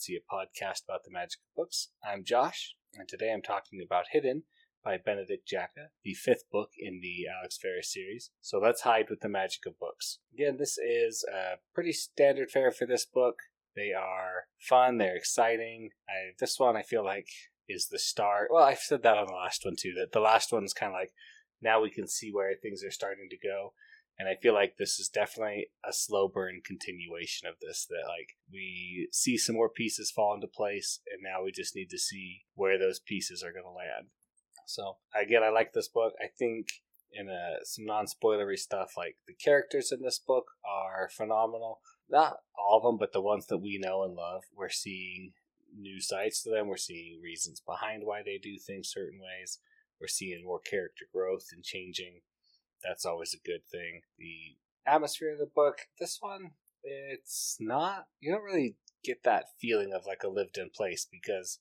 Libromancy, a podcast about the magic of books. I'm Josh, and today I'm talking about Hidden by Benedict Jacka, the fifth book in the Alex Verus series. So let's hide with the magic of books. Again, this is a pretty standard fare for this book. They are fun, they're exciting. I, this one I feel like is the start. Well, I've said that on the last one too, that the last one's kind of like now we can see where things are starting to go. And I feel like this is definitely a slow burn continuation of this. That like we see some more pieces fall into place, and now we just need to see where those pieces are going to land. So again, I like this book. I think in a, some non spoilery stuff, like the characters in this book are phenomenal. Not all of them, but the ones that we know and love. We're seeing new sides to them. We're seeing reasons behind why they do things certain ways. We're seeing more character growth and changing that's always a good thing. The atmosphere of the book, this one, it's not, you don't really get that feeling of like a lived in place because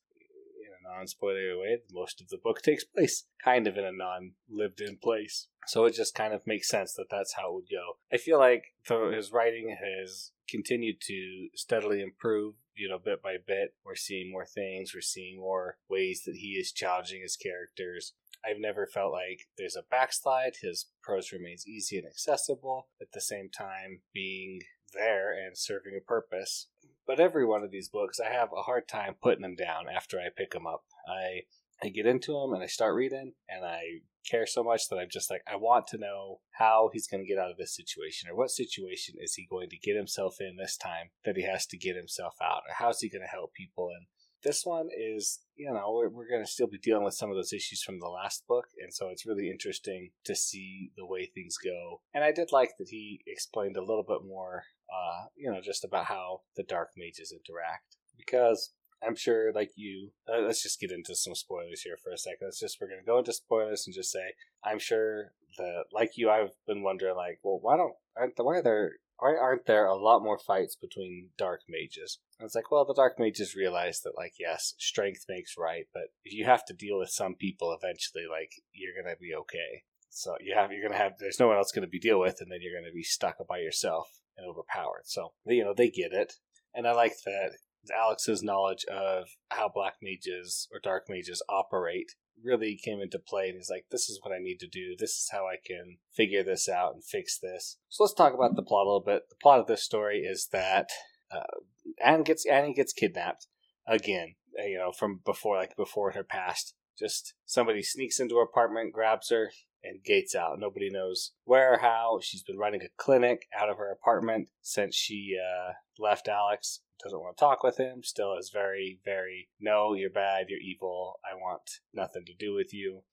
in a non spoilery way, most of the book takes place kind of in a non lived in place. So it just kind of makes sense that that's how it would go. I feel like though his writing has continued to steadily improve, you know, bit by bit. We're seeing more things, we're seeing more ways that he is challenging his characters. I've never felt like there's a backslide. His prose remains easy and accessible, at the same time being there and serving a purpose. But every one of these books, I have a hard time putting them down after I pick them up. I I get into them and I start reading, and I care so much that I'm just like, I want to know how he's going to get out of this situation, or what situation is he going to get himself in this time that he has to get himself out, or how's he going to help people. And this one is, you know, we're, we're going to still be dealing with some of those issues from the last book. And so it's really interesting to see the way things go. And I did like that he explained a little bit more, uh, you know, just about how the dark mages interact. Because I'm sure, like you, uh, let's just get into some spoilers here for a second. Let's just, we're going to go into spoilers and just say, I'm sure that, like you, I've been wondering, like, well, why don't, why are there why aren't there a lot more fights between dark mages? And it's like, well, the dark mages realize that, like, yes, strength makes right, but if you have to deal with some people, eventually, like, you're gonna be okay. So you have, you're gonna have, there's no one else gonna be deal with, and then you're gonna be stuck by yourself and overpowered. So you know they get it, and I like that Alex's knowledge of how black mages or dark mages operate really came into play and he's like this is what i need to do. This is how i can figure this out and fix this. So let's talk about the plot a little bit. The plot of this story is that uh, anne gets annie gets kidnapped again uh, you know from before like before in her past just somebody sneaks into her apartment grabs her and gates out nobody knows where or how she's been running a clinic out of her apartment since she uh, left alex doesn't want to talk with him, still is very, very, no, you're bad, you're evil, I want nothing to do with you.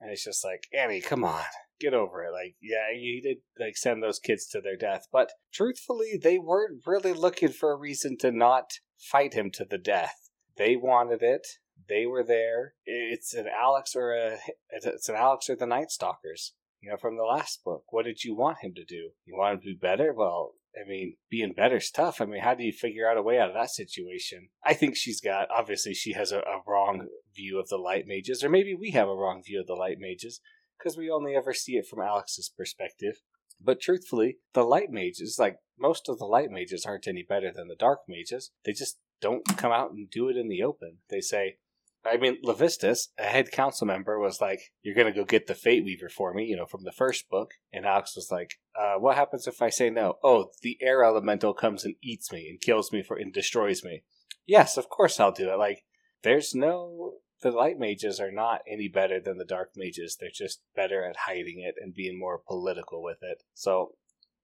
And it's just like, Annie, come on, get over it. Like, yeah, you did like send those kids to their death, but truthfully, they weren't really looking for a reason to not fight him to the death. They wanted it. They were there. It's an Alex or a it's an Alex or the Night Stalkers. You know, from the last book. What did you want him to do? You want him to be better? Well, I mean, being better's tough. I mean, how do you figure out a way out of that situation? I think she's got, obviously, she has a, a wrong view of the light mages, or maybe we have a wrong view of the light mages, because we only ever see it from Alex's perspective. But truthfully, the light mages, like most of the light mages, aren't any better than the dark mages. They just don't come out and do it in the open. They say, I mean, Levistus, a head council member, was like, "You're gonna go get the Fate Weaver for me," you know, from the first book. And Alex was like, uh, "What happens if I say no?" Oh, the air elemental comes and eats me and kills me for and destroys me. Yes, of course I'll do it. Like, there's no the light mages are not any better than the dark mages. They're just better at hiding it and being more political with it. So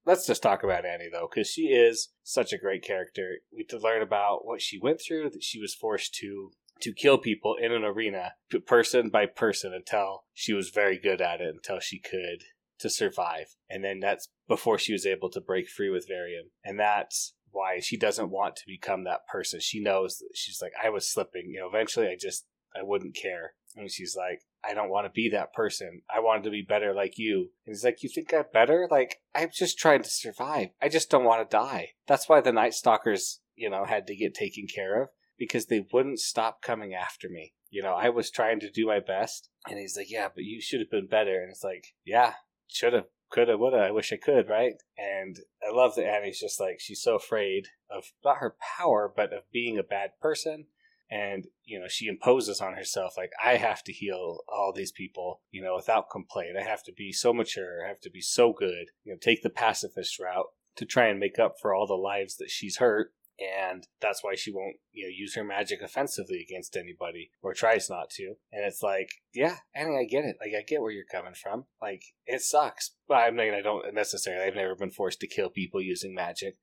let's just talk about Annie though, because she is such a great character. We to learn about what she went through, that she was forced to to kill people in an arena, person by person, until she was very good at it, until she could to survive. And then that's before she was able to break free with Variam. And that's why she doesn't want to become that person. She knows that she's like, I was slipping. You know, eventually I just, I wouldn't care. And she's like, I don't want to be that person. I wanted to be better like you. And he's like, You think I'm better? Like, I'm just trying to survive. I just don't want to die. That's why the Night Stalkers, you know, had to get taken care of because they wouldn't stop coming after me. You know, I was trying to do my best. And he's like, Yeah, but you should have been better. And it's like, Yeah, should have. coulda, woulda, I wish I could, right? And I love that Annie's just like, she's so afraid of not her power, but of being a bad person. And, you know, she imposes on herself, like, I have to heal all these people, you know, without complaint. I have to be so mature. I have to be so good, you know, take the pacifist route to try and make up for all the lives that she's hurt and that's why she won't you know use her magic offensively against anybody or tries not to. And it's like yeah annie i get it. Like i get where you're coming from. Like it sucks. But i mean i don't necessarily i've never been forced to kill people using magic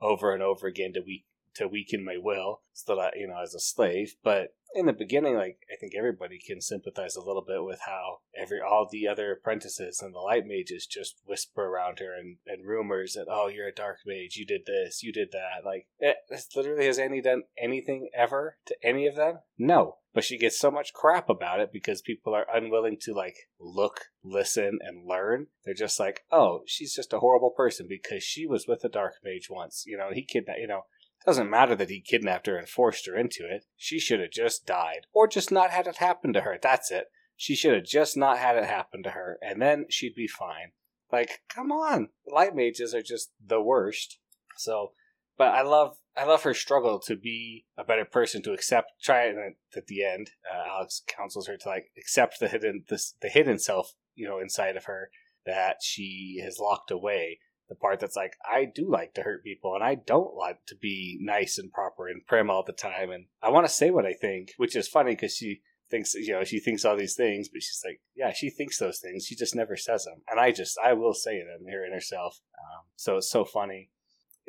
over and over again to weak to weaken my will so that you know as a slave. But in the beginning, like I think everybody can sympathize a little bit with how every all the other apprentices and the light mages just whisper around her and, and rumors that oh you're a dark mage, you did this, you did that. Like it, eh, literally has Annie done anything ever to any of them? No, but she gets so much crap about it because people are unwilling to like look, listen, and learn. They're just like, oh, she's just a horrible person because she was with a dark mage once. You know, he kidnapped. You know, doesn't matter that he kidnapped her and forced her into it. She should have just died. Or just not had it happen to her. That's it. She should have just not had it happen to her, and then she'd be fine. Like, come on. Light mages are just the worst. So, but I love I love her struggle to be a better person to accept. Try it at the end. Uh, Alex counsels her to like accept the hidden this the hidden self you know inside of her that she has locked away the part that's like I do like to hurt people and I don't like to be nice and proper and prim all the time and I want to say what I think, which is funny because she thinks you know she thinks all these things, but she's like yeah she thinks those things, she just never says them, and I just I will say them here in herself. Um, so it's so funny.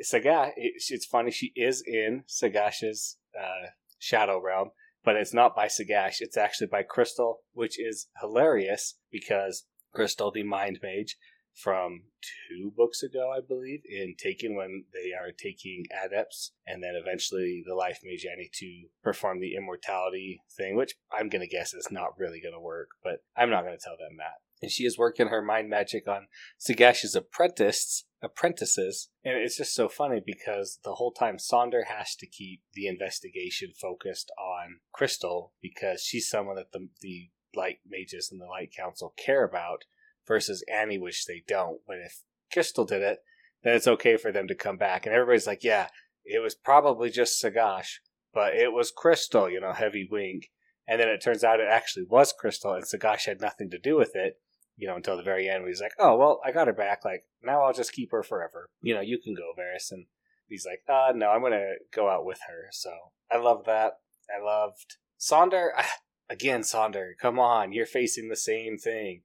Saga, it, it's funny she is in Sagash's uh, shadow realm, but it's not by Sagash. It's actually by Crystal, which is hilarious because Crystal, the mind mage, from two books ago, I believe, in Taken when they are taking adepts and then eventually the Life Mage Annie to perform the immortality thing, which I'm going to guess is not really going to work, but I'm not going to tell them that. And she is working her mind magic on Sagash's apprentices, apprentices, and it's just so funny because the whole time Sonder has to keep the investigation focused on Crystal because she's someone that the the light mages and the light council care about versus Annie, which they don't. But if Crystal did it, then it's okay for them to come back. And everybody's like, yeah, it was probably just Sagash, but it was Crystal, you know, heavy wink. And then it turns out it actually was Crystal, and Sagash had nothing to do with it, you know, until the very end. He's like, oh, well, I got her back. Like, now I'll just keep her forever. You know, you can go, Varys. And he's like, uh, no, I'm going to go out with her. So I love that. I loved Sonder. Again, Sonder, come on. You're facing the same thing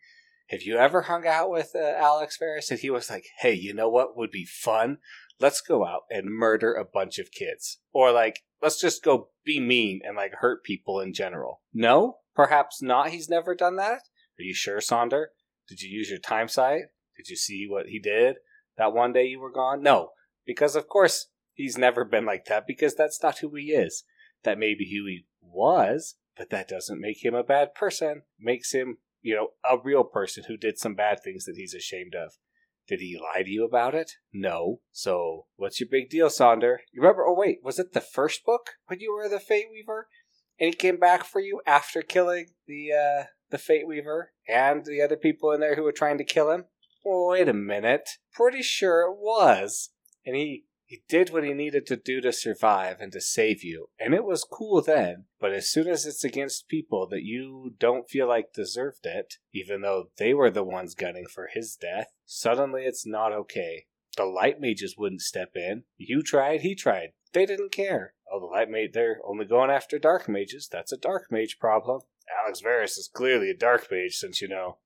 have you ever hung out with uh, Alex Verus? And he was like, hey, you know what would be fun? Let's go out and murder a bunch of kids. Or like, let's just go be mean and like hurt people in general. No? Perhaps not. He's never done that? Are you sure, Sonder? Did you use your time sight? Did you see what he did that one day you were gone? No. Because of course he's never been like that because that's not who he is. That may be who he was, but that doesn't make him a bad person. Makes him you know, a real person who did some bad things that he's ashamed of. Did he lie to you about it? No. So, what's your big deal, Sonder? You remember? Oh, wait, was it the first book when you were the Fate Weaver, and he came back for you after killing the uh, the Fate Weaver and the other people in there who were trying to kill him? wait a minute. Pretty sure it was. And he he did what he needed to do to survive and to save you, and it was cool then. But as soon as it's against people that you don't feel like deserved it, even though they were the ones gunning for his death, suddenly it's not okay. The light mages wouldn't step in. You tried, he tried. They didn't care. Oh, the light mage, they're only going after dark mages. That's a dark mage problem. Alex Verus is clearly a dark mage since, you know,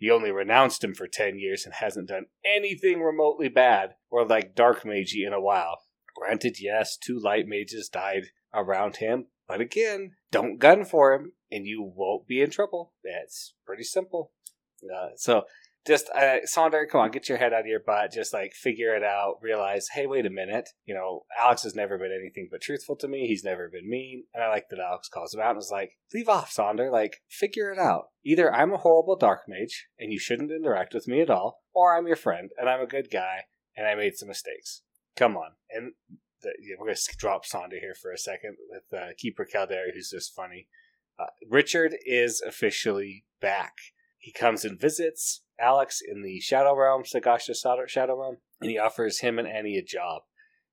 he only renounced him for 10 years and hasn't done anything remotely bad or like dark magey in a while. Granted, yes, two light mages died around him, but again, don't gun for him and you won't be in trouble. That's pretty simple. Uh, so just uh, come on, get your head out of your butt. Just like figure it out. Realize, hey, wait a minute. You know, Alex has never been anything but truthful to me. He's never been mean, and I like that Alex calls him out and is like, leave off, Sonder. Like, figure it out. Either I'm a horrible dark mage and you shouldn't interact with me at all, or I'm your friend and I'm a good guy and I made some mistakes. Come on, and the, yeah, we're gonna drop Sonder here for a second with uh, Keeper Caldera, who's just funny. Uh, Richard is officially back. He comes and visits Alex in the Shadow Realm, Sagash's Shadow Realm, and he offers him and Annie a job.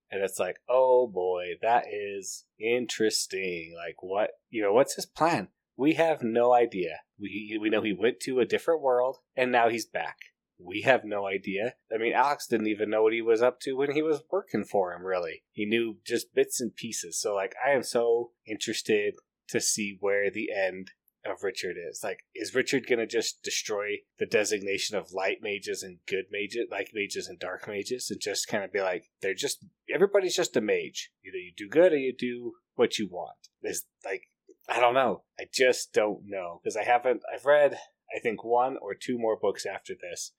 And it's like, oh boy, that is interesting. Like, what, you know, what's his plan? We have no idea. We, we know he went to a different world and now he's back. We have no idea. I mean, Alex didn't even know what he was up to when he was working for him, really. He knew just bits and pieces. So, like, I am so interested to see where the end of Richard is. Like, is Richard to just destroy the designation of light mages and good mages, like mages and dark mages, and just kind of be like, they're just, everybody's just a mage. Either you do good or you do what you want. Is like, I don't know. I just don't know. Because I haven't, I've read, I think, one or two more books after this,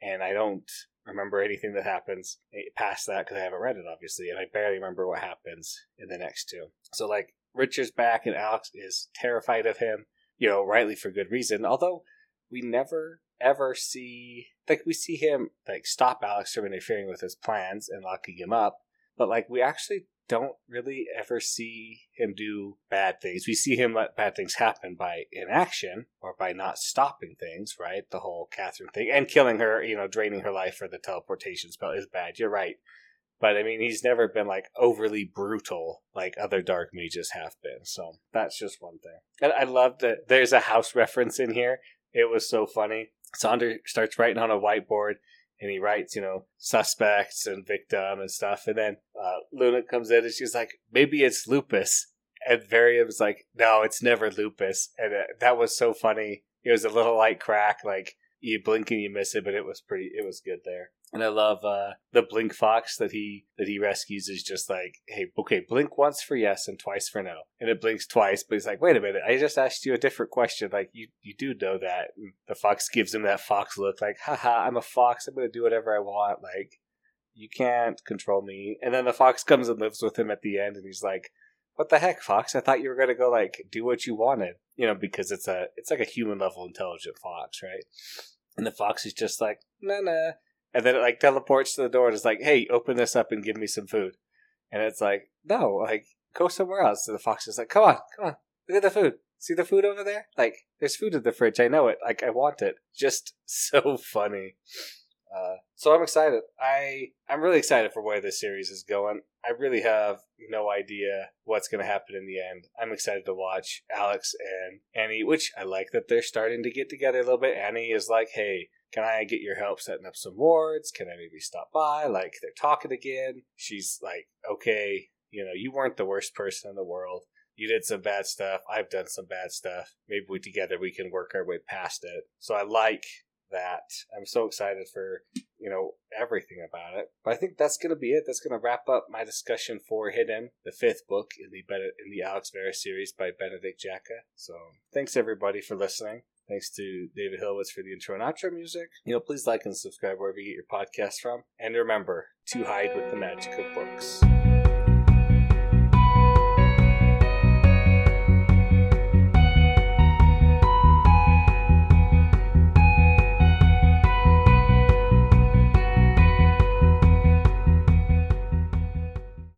and I don't remember anything that happens eh, past that because I haven't read it, obviously, and I barely remember what happens in the next two. So, like, Richard's back, and Alex is terrified of him you know, rightly for good reason. Although we never ever see like we see him like stop Alex from interfering with his plans and locking him up, but like we actually don't really ever see him do bad things. We see him let bad things happen by inaction or by not stopping things, right? The whole Catherine thing and killing her, you know, draining her life for the teleportation spell is bad. You're right. But I mean, he's never been like overly brutal like other dark mages have been. So that's just one thing. And I love that there's a house reference in here. It was so funny. Sonder starts writing on a whiteboard and he writes, you know, suspects and victim and stuff. And then uh, Luna comes in and she's like, maybe it's lupus. And Variam's like, no, it's never lupus. And uh, that was so funny. It was a little light crack, like you blink and you miss it, but it was pretty. It was good there. And I love uh, the blink fox that he that he rescues is just like, hey, okay, blink once for yes and twice for no, and it blinks twice. But he's like, wait a minute, I just asked you a different question. Like you you do know that. And the fox gives him that fox look, like, haha, I'm a fox. I'm gonna do whatever I want. Like you can't control me. And then the fox comes and lives with him at the end, and he's like, what the heck, fox? I thought you were gonna go like do what you wanted, you know, because it's a it's like a human level intelligent fox, right? And the fox is just like, nah, nah. And then it like teleports to the door and is like, hey, open this up and give me some food. And it's like, no, like, go somewhere else. So the fox is like, come on, come on, look at the food. See the food over there? Like, there's food in the fridge. I know it. Like, I want it. Just so funny. Uh, so I'm excited. I I'm really excited for where this series is going. I really have no idea what's going to happen in the end. I'm excited to watch Alex and Annie, which I like that they're starting to get together a little bit. Annie is like, "Hey, can I get your help setting up some wards? Can I maybe stop by?" Like they're talking again. She's like, "Okay, you know, you weren't the worst person in the world. You did some bad stuff. I've done some bad stuff. Maybe we together we can work our way past it." So I like that. I'm so excited for, you know, everything about it. But I think that's going to be it. That's going to wrap up my discussion for Hidden, the fifth book in the in the Alex Verus series by Benedict Jacka. So thanks everybody for listening. Thanks to David Hillwitz for the intro and outro music. You know, please like and subscribe wherever you get your podcast from. And remember to hide with the magic of books.